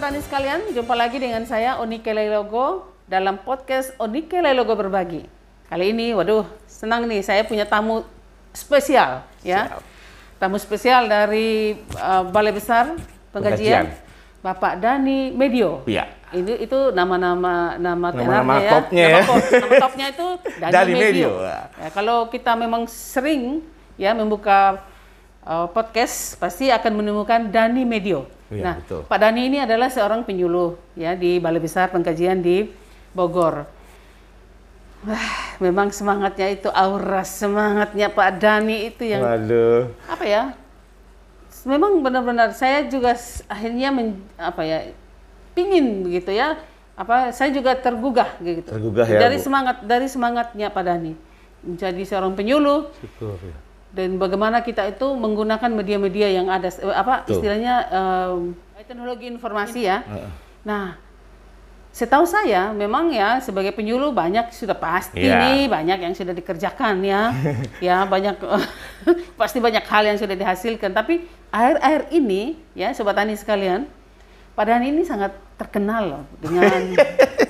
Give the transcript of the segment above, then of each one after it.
Sobat Tani sekalian, jumpa lagi dengan saya Onike Lelogo dalam podcast Onike Lelogo Berbagi. Kali ini, waduh, senang nih saya punya tamu spesial ya. Siap. Tamu spesial dari uh, Balai Besar Pengkajian, Pengkajian. Bapak Dani Medio. Iya. Ini itu nama-nama nama Nama-nama tenarnya topnya nama, ya. top- nama topnya itu Dani, Dani Medio. Medio. Ya, kalau kita memang sering ya membuka uh, podcast pasti akan menemukan Dani Medio. Iya, nah, betul. Pak Dani ini adalah seorang penyuluh ya di Balai Besar Pengkajian di Bogor. Wah, memang semangatnya itu aura semangatnya Pak Dani itu yang Waduh. apa ya? Memang benar-benar saya juga akhirnya men- apa ya pingin begitu ya. Apa saya juga tergugah gitu. Tergugah ya, dari Bu. semangat dari semangatnya Pak Dani menjadi seorang penyuluh Syukur ya. Dan bagaimana kita itu menggunakan media-media yang ada eh, apa Betul. istilahnya em, teknologi informasi ya. Nah, setahu saya memang ya sebagai penyuluh banyak sudah pasti Iya. nih banyak yang sudah dikerjakan ya. ya banyak pasti banyak hal yang sudah dihasilkan tapi akhir-akhir ini ya sobat tani sekalian Dani ini sangat terkenal loh dengan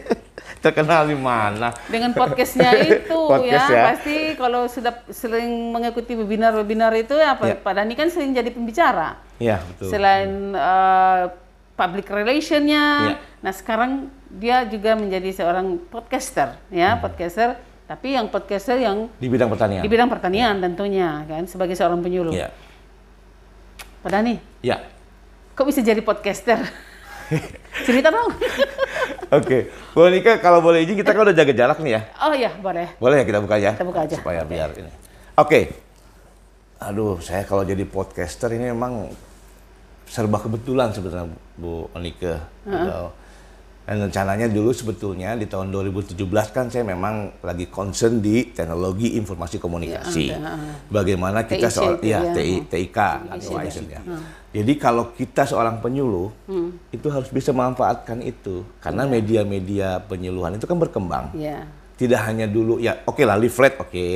Terkenal di mana? dengan podcastnya itu Podcast ya, ya. pasti kalau sudah sering mengikuti webinar-webinar itu ya Ya. Pak kan sering jadi pembicara Iya, betul. selain uh, public relationnya Ya. nah sekarang dia juga menjadi seorang podcaster ya podcaster tapi yang podcaster yang Di bidang pertanian. di bidang pertanian tentunya kan sebagai seorang penyuluh Iya. Pak Dani Iya. kok bisa jadi podcaster cerita dong Oke. Bu Nika, kalau boleh izin kita kan udah jaga jarak nih ya. oh ya boleh Boleh ya kita buka ya? Kita buka aja. Supaya biar ini. Oke. Aduh, saya kalau jadi podcaster ini memang serba kebetulan sebetulnya Bu Onika. Gitu. Dan rencananya dulu sebetulnya di tahun 2017 kan saya memang lagi concern di teknologi informasi komunikasi. Ya, Bagaimana kita TIC soal ya, ya. TI, TIK otherwise ya. Jadi kalau kita seorang penyuluh itu harus bisa memanfaatkan itu. Karena media-media penyuluhan itu kan berkembang. Ya tidak hanya dulu ya oke lah leaflet oke.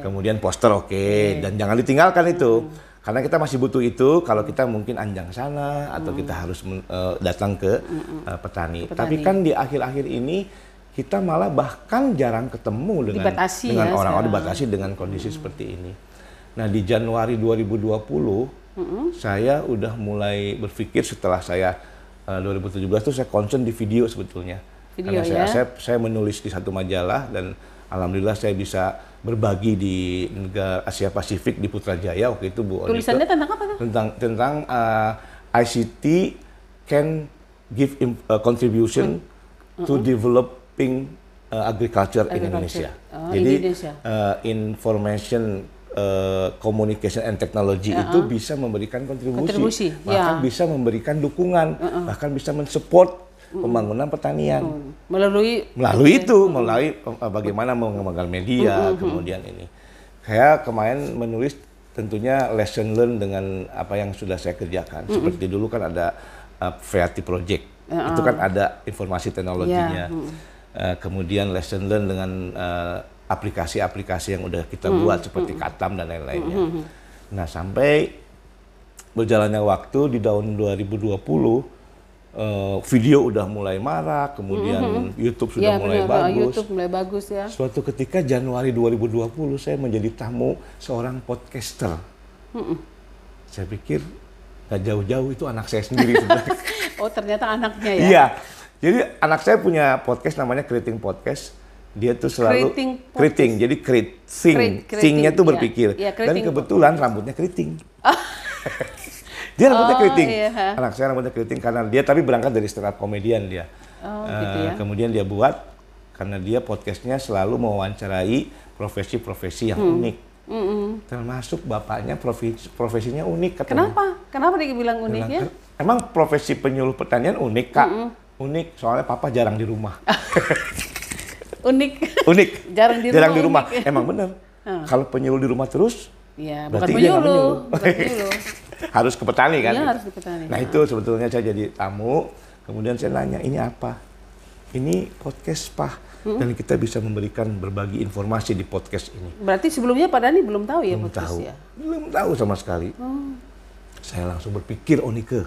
Kemudian poster oke. Dan jangan ditinggalkan itu karena kita masih butuh itu kalau kita mungkin anjang sana atau kita harus eh, datang ke eh, petani. Petani. tapi kan di akhir-akhir ini kita malah bahkan jarang ketemu dengan Dibatasi dengan ya orang-orang sekarang. dibatasi dengan kondisi seperti ini nah di Januari 2020 saya udah mulai berpikir setelah saya eh, 2017 tuh saya concern di video sebetulnya Video, karena saya, ya. saya saya menulis di satu majalah dan alhamdulillah saya bisa berbagi di negara Asia Pasifik di Putrajaya waktu itu Bu Onito. tulisannya tentang apa tuh tentang tentang uh, ICT can give im- uh, contribution to developing uh, agriculture, in. Indonesia. Oh, Jadi Indonesia. uh, information uh, communication and technology itu bisa memberikan kontribusi, Kontribusi, bahkan ya. bisa memberikan dukungan, bahkan bisa mensupport pembangunan pertanian. Melalui melalui itu melalui uh, bagaimana mengembangkan media kemudian ini. Saya kemarin menulis tentunya lesson learn dengan apa yang sudah saya kerjakan. Seperti dulu kan ada uh, Creative Project. Itu kan ada informasi teknologinya. Uh, kemudian lesson learn dengan uh, aplikasi-aplikasi yang udah kita buat seperti Katam dan lain-lainnya. Nah sampai berjalannya waktu di tahun 2020 eh, video udah mulai marak, kemudian YouTube sudah ya mulai benar, bagus. YouTube mulai bagus ya Suatu ketika Januari 2020 saya menjadi tamu seorang podcaster. Saya pikir nggak jauh-jauh itu anak saya sendiri oh ternyata anaknya ya Iya. Jadi anak saya punya podcast namanya Keriting Podcast. Dia tuh selalu Keriting Podcast. keriting, jadi sing, Keri- keriting, singnya tuh iya. berpikir. Iya, Dan keriting kebetulan rambutnya keriting. dia rambutnya Oh, keriting. iya. Anak saya rambutnya keriting karena dia tapi berangkat dari stand up komedian dia. Oh, Eh, gitu ya. Kemudian dia buat karena dia podcastnya selalu mewawancarai profesi-profesi yang Hmm. unik. Termasuk bapaknya profesi, profesinya unik katanya. kenapa kenapa dia bilang unik ya Bilang, Emang profesi penyuluh pertanian unik kak? Unik soalnya papa jarang di rumah. unik unik. Jarang di Jarang rumah, di rumah. unik. Emang bener. Kalau penyuluh di rumah terus ya bukan Berarti dia penyuluh bukan penyuluh harus ke petani kan? Iya, harus ke petani. Nah itu sebetulnya saya jadi tamu. Kemudian saya nanya ini apa? Ini podcast pak. Dan kita bisa memberikan berbagi informasi di podcast ini. berarti sebelumnya Pak Dani belum tahu ya belum podcast tahu, ya belum tahu sama sekali. Saya langsung berpikir, oh Nike,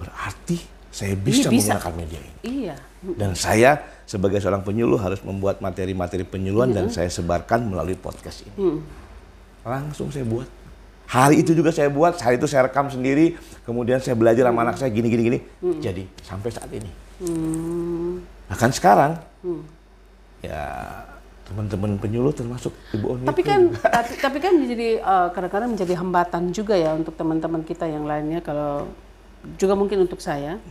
berarti saya bisa, bisa. menggunakan media ini. Iya. Dan saya sebagai seorang penyuluh harus membuat materi-materi penyuluhan dan saya sebarkan melalui podcast ini. Langsung saya buat. Hari itu juga saya buat, hari itu saya rekam sendiri, kemudian saya belajar sama anak saya gini gini gini. Jadi sampai saat ini. Bahkan sekarang ya teman-teman penyuluh termasuk Ibu Oni. Tapi kan tapi, tapi kan menjadi eh, kadang-kadang menjadi hambatan juga ya untuk teman-teman kita yang lainnya kalau juga mungkin untuk saya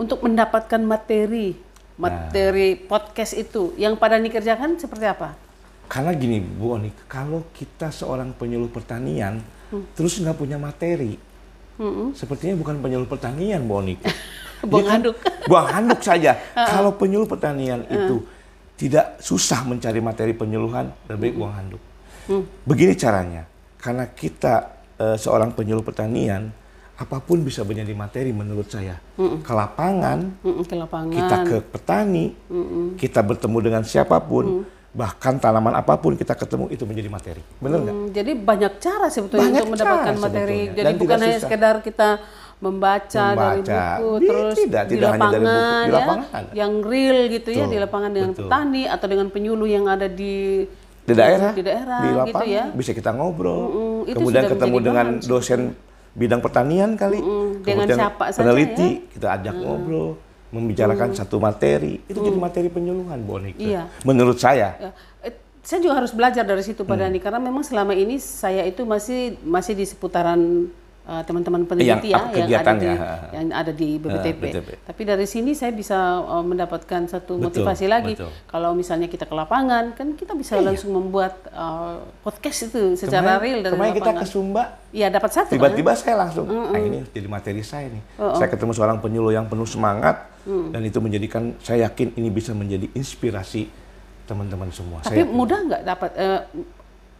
untuk mendapatkan materi materi podcast itu yang pada dikerjakan seperti apa? Karena gini Bu Oni, kalau kita seorang penyuluh pertanian terus nggak punya materi, sepertinya bukan penyuluh pertanian Bu Oni. Buang Dia kan handuk. Buang handuk saja. kalau penyuluh pertanian itu tidak susah mencari materi penyuluhan, lebih baik buang handuk. Begini caranya, karena kita eh, seorang penyuluh pertanian, apa pun bisa menjadi materi menurut saya. Ke lapangan, Mm-mm, ke lapangan. kita ke petani, kita bertemu dengan siapa pun, bahkan tanaman apa pun kita ketemu itu menjadi materi. Benar nggak? Hmm, jadi banyak cara sebetulnya Banyak untuk mendapatkan cara materi. sebetulnya. Jadi Dan bukan hanya susah. sekedar kita membaca, dari Membaca. buku, Di- terus tidak, di tidak hanya dari buku. lapangan, Di ya, lapangan. yang real gitu ya Betul, di lapangan dengan betul. petani atau dengan penyuluh yang ada di Di daerah, di daerah di gitu lapangan, ya. bisa kita ngobrol. Mm-mm, itu Kemudian ketemu dengan bahan dosen bidang pertanian kali. dengan Kemudian siapa saja peneliti, ya. kita ajak ngobrol, membicarakan satu materi. Itu jadi materi penyuluhan, Bu Onika. Iya. Menurut saya. Ya, eh, saya juga harus belajar dari situ Pak Hmm. Dani karena memang selama ini saya itu masih masih di seputaran teman-teman peneliti Yang apa ya yang ada di kegiatannya? yang ada di BPTP. BPTP. Tapi dari sini saya bisa eh, mendapatkan satu Betul, motivasi lagi. betul. Kalau misalnya kita ke lapangan kan kita bisa langsung membuat eh, podcast itu secara Kemarin- real dari kemarin kita lapangan. ke Sumba, Iya dapat satu kan? tiba-tiba saya langsung, ah ini jadi materi saya nih. Saya ketemu seorang penyuluh yang penuh semangat, Mm. dan itu menjadikan, saya yakin ini bisa menjadi inspirasi teman-teman semua. Tapi saya mudah nggak dapat eh,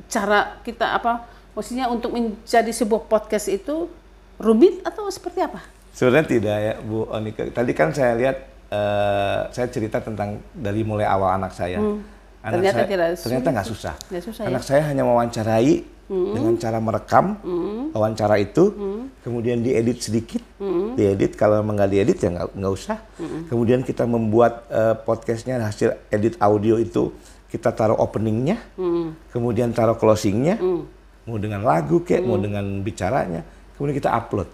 cara kita apa? Maksudnya untuk menjadi sebuah podcast itu rumit atau seperti apa? Sebenarnya tidak ya Bu Onika. Tadi kan saya lihat eh, saya cerita tentang dari mulai awal anak saya. Anak Hmm. Ternyata saya, tidak ternyata nggak susah. Nggak susah, ya? Anak saya hanya mewawancarai dengan cara merekam wawancara itu, kemudian diedit sedikit, diedit kalau memang nggak diedit ya nggak usah. Kemudian kita membuat eh, podcastnya hasil edit audio itu kita taruh openingnya, kemudian taruh closingnya, mau dengan lagu kek, mau dengan bicaranya, kemudian kita upload,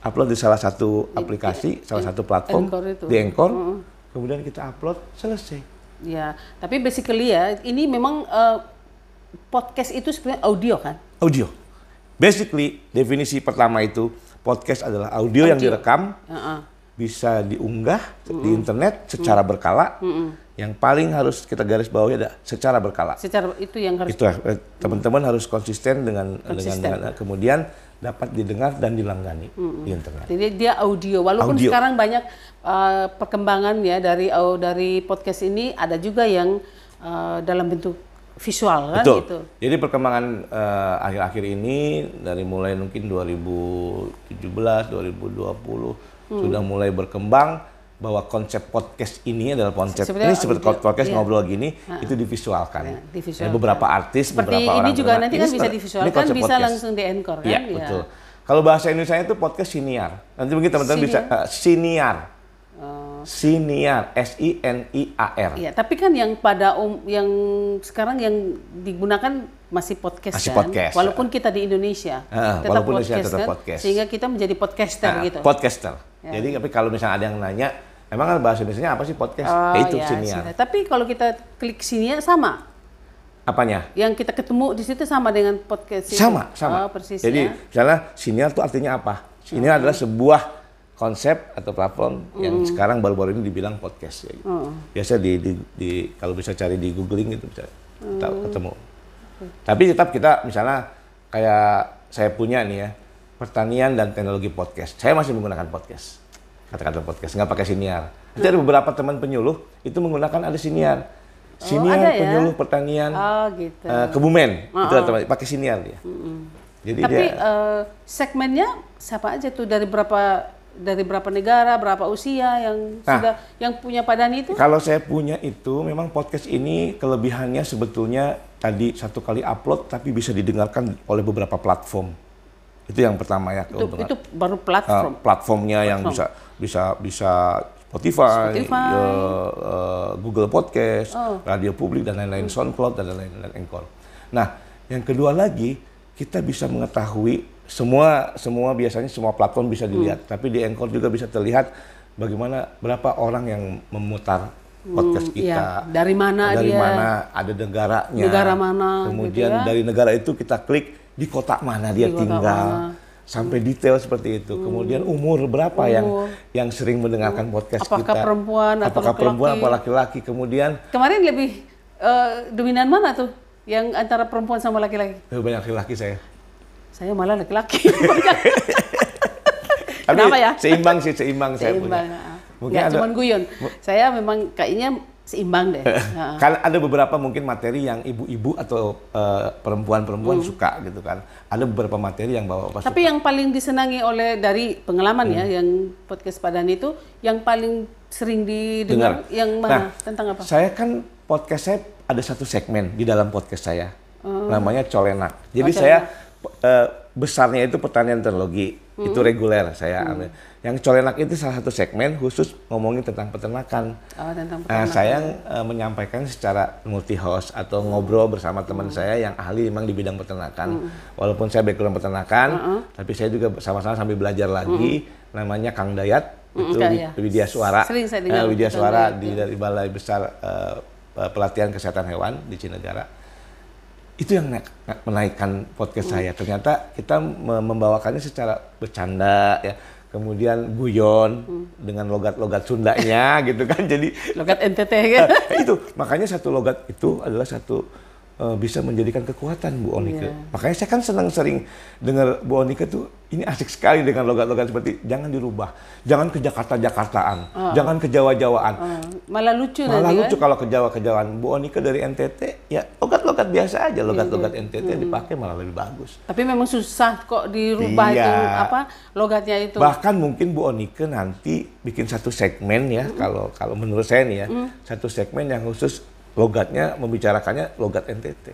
upload di salah satu aplikasi, salah satu platform Anchor itu. di Anchor, kemudian kita upload selesai. Ya, tapi basically ya ini memang eh, podcast itu sebenarnya audio kan? Audio. Basically, definisi pertama itu podcast adalah audio, yang Audio. direkam, Heeh. Bisa diunggah di internet secara berkala. Yang paling harus kita garis bawahi ada secara berkala. Secara itu yang harus Itu eh, teman-teman harus konsisten dengan Konsisten. dengan, dengan kemudian dapat didengar dan dilanggani di internet. Jadi dia audio. Walaupun Audio. sekarang banyak uh, perkembangan ya dari au- dari podcast ini ada juga yang uh, dalam bentuk visual kan Betul. gitu. Jadi perkembangan eh, akhir-akhir ini dari mulai mungkin 2017, 2020 Hmm. sudah mulai berkembang bahwa konsep podcast ini adalah konsep Sebenarnya ini seperti audio, podcast iya. ngobrol gini itu divisualkan. Ya, divisualkan. Ada beberapa artis, Seperti beberapa ini orang juga bergerak. nanti kan bisa divisualkan, bisa podcast. langsung di anchor kan? Iya, Ya. betul. Kalau bahasa Indonesia itu podcast siniar. Nanti mungkin teman-teman bisa Siniar? eh, siniar. Oh. Siniar, S I N I A R. Iya, tapi kan yang pada um, yang sekarang yang digunakan masih podcast Masih kan. podcast. Walaupun kita di Indonesia, Ah, tetap walaupun podcast, Indonesia tetap kan? podcast. Sehingga kita menjadi podcaster Nah, gitu. podcaster. Jadi tapi kalau misalnya ada yang nanya, emang kan bahasa Indonesia apa sih podcast? Oh, ya itu ya, siniar. sudah. Tapi kalau kita klik sini sama. Apanya? Yang kita ketemu di situ sama dengan podcast itu. Sama, sama. Oh, persis Jadi ya. misalnya siniar itu artinya apa? Siniar adalah sebuah konsep atau platform yang sekarang baru-baru ini dibilang podcast. Ya. gitu. Biasa di, di, di- kalau bisa cari di googling itu bisa kita ketemu. Tapi tetap kita misalnya kayak saya punya nih ya pertanian dan teknologi podcast. Saya masih menggunakan podcast. Kata-kata podcast nggak pakai siniar. Nanti ada beberapa teman penyuluh itu menggunakan ada siniar. Siniar ada ya? penyuluh pertanian Oh, gitu. eh, Kebumen. Itu ada teman- pakai siniar dia. Jadi Tapi dia eh, segmennya siapa aja tuh dari berapa dari berapa negara, berapa usia yang Nah. sudah yang punya padan itu? Kalau saya punya itu, memang podcast ini kelebihannya sebetulnya tadi satu kali upload tapi bisa didengarkan oleh beberapa platform. Itu yang pertama ya Itu, keuntungan. itu baru Uh, platform. platformnya yang bisa bisa bisa Spotify, Spotify. ya, eh, Google Podcast, Oh. radio publik dan lain-lain, SoundCloud dan lain-lain dan Anchor. Nah, yang kedua lagi kita bisa mengetahui semua semua biasanya semua platform bisa dilihat, tapi di Anchor juga bisa terlihat bagaimana berapa orang yang memutar podcast Hmm, kita. iya. Dari mana dari dia? mana ada negaranya. Negara mana, Kemudian gitu ya. dari negara itu kita klik di kota mana dia Di kota tinggal. mana. Hmm. Sampai detail seperti itu. Kemudian umur berapa yang Umur. yang sering mendengarkan podcast Apakah kita. perempuan atau Apakah perempuan laki-laki? atau laki-laki. Kemudian Kemarin lebih eh, dominan mana tuh? Yang antara perempuan sama laki-laki? lebih banyak laki-laki saya. Saya malah laki-laki. Tapi Kenapa ya? Seimbang sih, seimbang, saya punya. Seimbang. Mungkin Nggak ada- cuman guyon. Saya memang kayaknya seimbang deh. Kan ada beberapa mungkin materi yang ibu-ibu atau eh, perempuan-perempuan Hmm. suka gitu kan. Ada beberapa materi yang bawa-bawa Tapi yang paling disenangi oleh dari pengalaman Hmm. ya, yang podcast Padan itu, yang paling sering didengar Dengar. yang mana? Nah, Tentang apa? Saya kan podcast saya ada satu segmen di dalam podcast saya. Namanya Colenak. Jadi Oh, saya eh, besarnya itu pertanian teknologi. Itu reguler saya ambil. Yang Colenak itu salah satu segmen khusus ngomongin tentang peternakan. Oh, tentang Nah, peternakan. saya eh, menyampaikan secara multi host atau ngobrol bersama teman saya yang ahli memang di bidang peternakan. Walaupun saya background peternakan, tapi saya juga sama-sama sambil belajar lagi. Namanya Kang Dayat, itu Kak, Wi- ya. Widya Suara. Sering saya Eh, dengar Widya Kang Suara di ya. dari Balai Besar eh, Pelatihan Kesehatan Hewan di Cinegara. Itu yang naik- menaikkan podcast saya. Ternyata kita me- membawakannya secara bercanda ya. Kemudian guyon dengan logat-logat Sundanya gitu kan. Jadi Logat NTT kan? itu makanya satu logat itu adalah satu eh, bisa menjadikan kekuatan Bu Onika. Iya. Makanya saya kan senang sering dengar Bu Onika tuh ini asik sekali dengan logat-logat seperti jangan dirubah, jangan ke Jakarta-Jakartaan, jangan ke Jawa-Jawaan. Oh, malah lucu Malah nanti lucu kan? kalau ke Jawa-Jawaan. Bu Onika dari NTT ya logat-logat biasa aja, logat-logat Iya, NTT dipakai malah lebih bagus. Tapi memang susah kok dirubah Iya. itu apa logatnya itu. Bahkan mungkin Bu Onike nanti bikin satu segmen ya, kalau kalau menurut saya nih ya, satu segmen yang khusus logatnya membicarakannya logat NTT.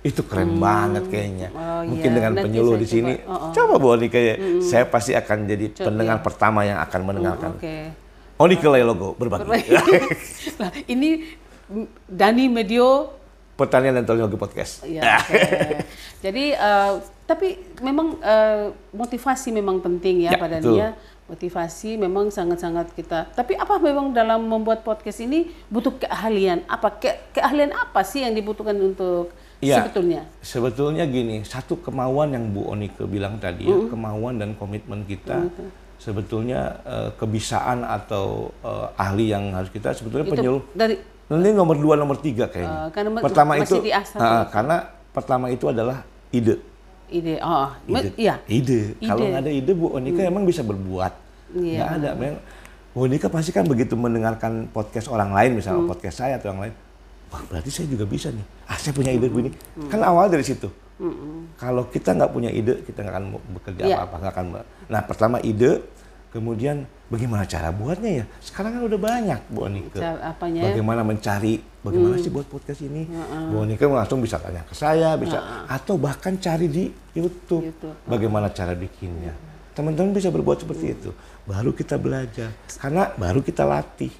Itu keren banget kayaknya. Oh, mungkin iya. dengan Nanti penyuluh di sini, coba. Oh, oh. coba Bu Onike ya, saya pasti akan jadi pendengar pertama yang akan mendengarkan. Oke. Onike Lay Logo berbagi. Nah, ini Dani Medio Pertanian dan Teknologi Podcast. Ya, oke. Jadi eh, tapi memang eh, motivasi memang penting ya, Ya, dia. Motivasi memang sangat-sangat kita. Tapi apa memang dalam membuat podcast ini butuh keahlian? Apa ke- keahlian apa sih yang dibutuhkan untuk Iya. sebetulnya? Sebetulnya gini, satu kemauan yang Bu Onike bilang tadi ya, kemauan dan komitmen kita sebetulnya eh, kebisaan atau eh, ahli yang harus kita sebetulnya Itu penyuluh. dari Nanti nomor dua, nomor tiga kayaknya. Eh, karena ma- pertama itu, tuh. karena pertama itu adalah ide. Ide. Oh, Ide. iya. Ide. Kalau nggak ada ide, Bu Onika emang bisa berbuat. Iya. Nggak ada. Memang Bu Onika pasti kan begitu mendengarkan podcast orang lain, misalnya Hmm. podcast saya atau yang lain. Wah, berarti saya juga bisa nih. Ah, saya punya ide begini. Kan awal dari situ. Kalau kita nggak punya ide, kita nggak akan bekerja Iya. apa-apa. nggak akan. Nah, pertama ide, kemudian bagaimana cara buatnya ya? Sekarang kan udah banyak, Bu ya? Bagaimana mencari, bagaimana sih buat podcast ini? Bu Onika langsung bisa tanya ke saya, bisa atau bahkan cari di YouTube. YouTube. Bagaimana cara bikinnya? Teman-teman bisa berbuat seperti itu. Baru kita belajar, karena baru kita latih.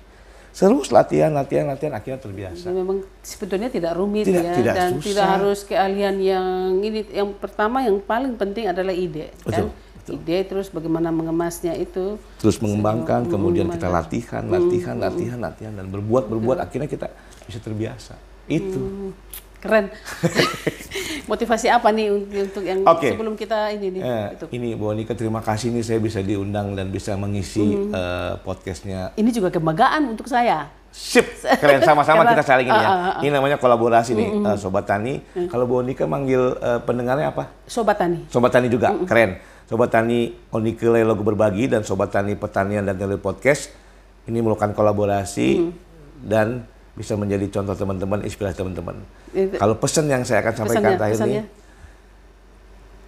Terus latihan, latihan, latihan, akhirnya terbiasa. Jadi memang sebetulnya tidak rumit Tidak- ya tidak dan susah. tidak harus keahlian yang ini yang pertama yang paling penting adalah ide kan Betul, ide terus bagaimana mengemasnya itu Terus mengembangkan, Sebelum kemudian kita latihan, latihan, latihan, latihan, dan berbuat, berbuat, akhirnya kita bisa terbiasa. Itu. keren motivasi apa nih un- untuk yang Oke. sebelum kita ini nih Eh, itu ini Bu Onika, terima kasih nih saya bisa diundang dan bisa mengisi eh, podcastnya ini juga kebanggaan untuk saya Sip, keren sama-sama kita saling ini ya. ah, ah, ah. Ini namanya kolaborasi nih, eh, Sobat Tani. Kalau Bu Onika manggil eh, pendengarnya apa? sobat tani Sobat Tani juga, keren. Sobat Tani Onika Logo Berbagi dan Sobat Tani Pertanian dan Tele Podcast. Ini melakukan kolaborasi dan bisa menjadi contoh teman-teman, inspirasi teman-teman. Kalau pesan yang saya akan sampaikan pesannya terakhir pesannya nih,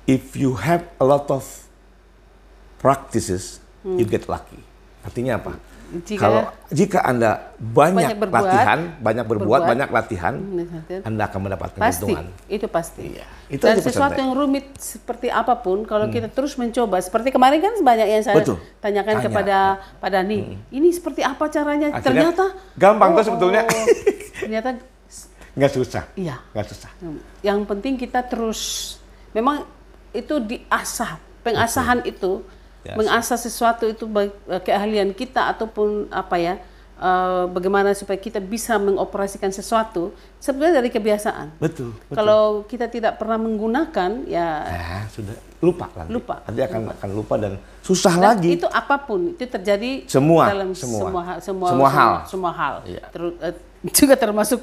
if you have a lot of practices, you get lucky. Artinya apa? Jika- kalau jika anda banyak, Banyak berbuat, latihan, banyak berbuat, berbuat. banyak latihan, Hmm, anda akan mendapatkan Pasti, keuntungan. itu pasti. Iya, itu Dan sesuatu yang rumit seperti apa pun, kalau kita terus mencoba, seperti kemarin kan banyak yang saya Betul. tanyakan Tanya. kepada Pak Dani, ini seperti apa caranya? Akhirnya ternyata gampang tuh oh, sebetulnya. oh, ternyata Nggak susah, iya. nggak susah. Yang penting kita terus, memang itu diasah, pengasahan itu, Diasah. mengasah sesuatu itu baik eh, keahlian kita ataupun apa ya, eh, bagaimana supaya kita bisa mengoperasikan sesuatu, sebenarnya dari kebiasaan. Betul. betul. Kalau kita tidak pernah menggunakan, ya Nah, sudah lupa nanti. Lupa. Nanti akan akan lupa dan susah dan lagi. itu apa pun itu terjadi Semua, dalam semua. semua semua, Semua hal. semua hal. Iya. Terus, eh, juga termasuk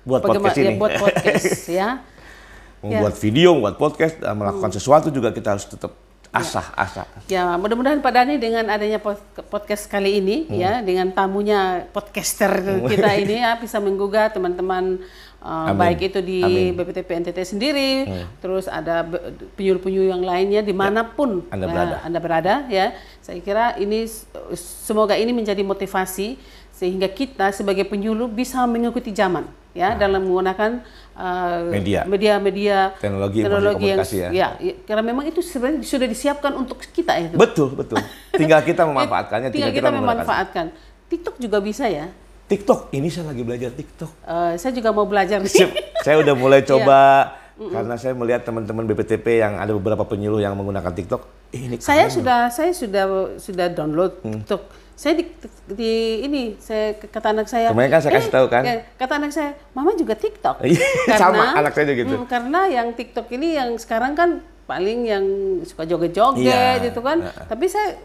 Buat podcast ini. ya, buat podcast ya. Membuat video, membuat podcast, dan melakukan sesuatu juga kita harus tetap asah, asah. Ya, mudah-mudahan Pak Dani dengan adanya pod- podcast kali ini Hmm. ya, dengan tamunya podcaster kita ini ya bisa menggugah teman-teman uh, Amin. baik itu di Amin. BPTP NTT sendiri, terus ada penyuluh-penyuluh yang lainnya di mana pun Anda ya, berada. Anda berada ya. Saya kira ini semoga ini menjadi motivasi sehingga kita sebagai penyuluh bisa mengikuti zaman ya dalam menggunakan uh, Media. media-media Teknologi teknologi yang komunikasi ya, ya, karena memang itu sebenarnya sudah disiapkan untuk kita itu. Betul, betul. Tinggal kita memanfaatkannya, Tinggal kita menggunakan. memanfaatkan. TikTok juga bisa ya. TikTok, ini saya lagi belajar TikTok. Eh, saya juga mau belajar nih. Saya udah Iya. mulai coba karena saya melihat teman-teman BPTP yang ada beberapa penyuluh yang menggunakan TikTok. Eh, ini saya sudah saya sudah sudah download Hmm. TikTok. Saya di, di ini saya kata anak saya. Kemarin kan saya kasih tahu kan? ya, kata anak saya, mama juga TikTok. Iya, sama, anak saya juga gitu. Hmm, karena yang TikTok ini yang sekarang kan paling yang suka joget-joget Iya, gitu kan. heeh. Tapi saya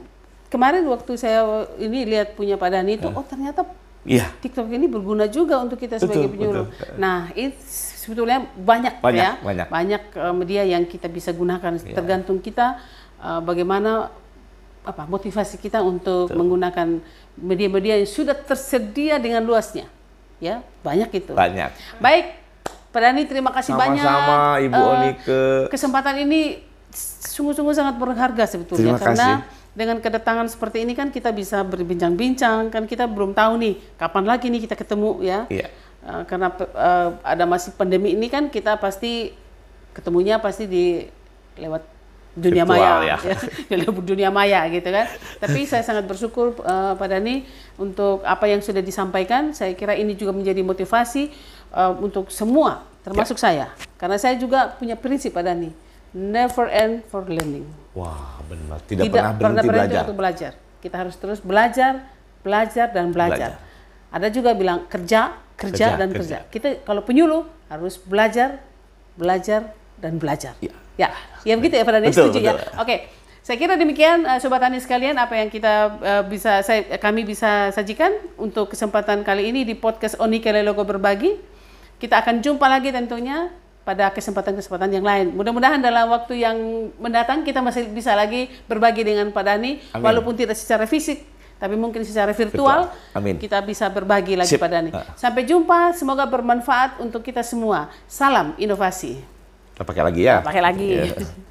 kemarin waktu saya ini lihat punya Pak Dani itu, oh ternyata Iya, TikTok ini berguna juga untuk kita sebagai Betul, penyuluh. betul. Nah, itu sebetulnya banyak, Banyak, ya, banyak. eh, media yang kita bisa gunakan. Iya. Tergantung kita eh, bagaimana apa motivasi kita untuk menggunakan media-media yang sudah tersedia dengan luasnya. Ya, banyak itu. banyak. Baik, Pak terima kasih banyak. Sama-sama Ibu Eh, Onike. Kesempatan ini sungguh-sungguh sangat berharga sebetulnya Terima karena kasih. dengan kedatangan seperti ini kan kita bisa berbincang-bincang kan kita belum tahu nih kapan lagi nih kita ketemu ya. Iya. Eh, karena eh, ada masih pandemi ini kan kita pasti ketemunya pasti di lewat dunia Virtual, maya ya. di lewat dunia maya gitu kan. Tapi saya sangat bersyukur eh, Pak Dani untuk apa yang sudah disampaikan. Saya kira ini juga menjadi motivasi eh, untuk semua termasuk saya. Karena saya juga punya prinsip Pak Dani, never end for learning. Wah, benar. Tidak, pernah berhenti belajar. untuk belajar. Kita harus terus belajar, belajar dan belajar. Ada juga bilang kerja, kerja, Kerja, dan kerja. kerja. Kita kalau penyuluh harus belajar, belajar dan belajar. Iya. Ya, ya begitu ya Pak Dani, Betul, setuju ya. betul. Oke. Saya kira demikian eh, sobat tani sekalian apa yang kita eh, bisa saya kami bisa sajikan untuk kesempatan kali ini di podcast Onike Logo Berbagi. Kita akan jumpa lagi tentunya pada kesempatan-kesempatan yang lain. Mudah-mudahan dalam waktu yang mendatang kita masih bisa lagi berbagi dengan Pak Dani Amin. walaupun tidak secara fisik tapi mungkin secara virtual Virtual. Amin. kita bisa berbagi lagi Sip. Pak Dani. Ah. Sampai jumpa, semoga bermanfaat untuk kita semua. Salam inovasi. Kita pakai lagi ya. Pakai lagi. Iya.